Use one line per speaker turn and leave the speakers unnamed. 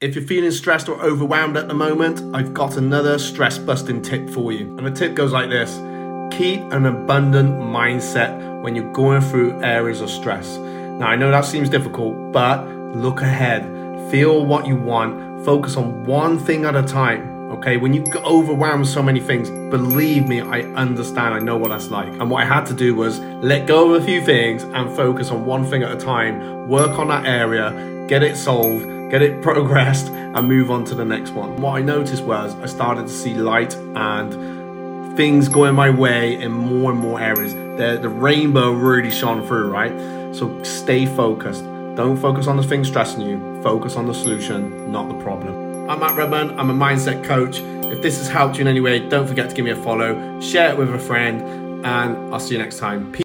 If you're feeling stressed or overwhelmed at the moment, I've got another stress busting tip for you. And the tip goes like this keep an abundant mindset when you're going through areas of stress. Now, I know that seems difficult, but look ahead, feel what you want, focus on one thing at a time. Okay, when you get overwhelmed with so many things, believe me, I understand. I know what that's like. And what I had to do was let go of a few things and focus on one thing at a time, work on that area, get it solved, get it progressed, and move on to the next one. What I noticed was I started to see light and things going my way in more and more areas. The, the rainbow really shone through, right? So stay focused. Don't focus on the thing stressing you, focus on the solution, not the problem. I'm Matt Redman, I'm a mindset coach. If this has helped you in any way, don't forget to give me a follow, share it with a friend, and I'll see you next time. Peace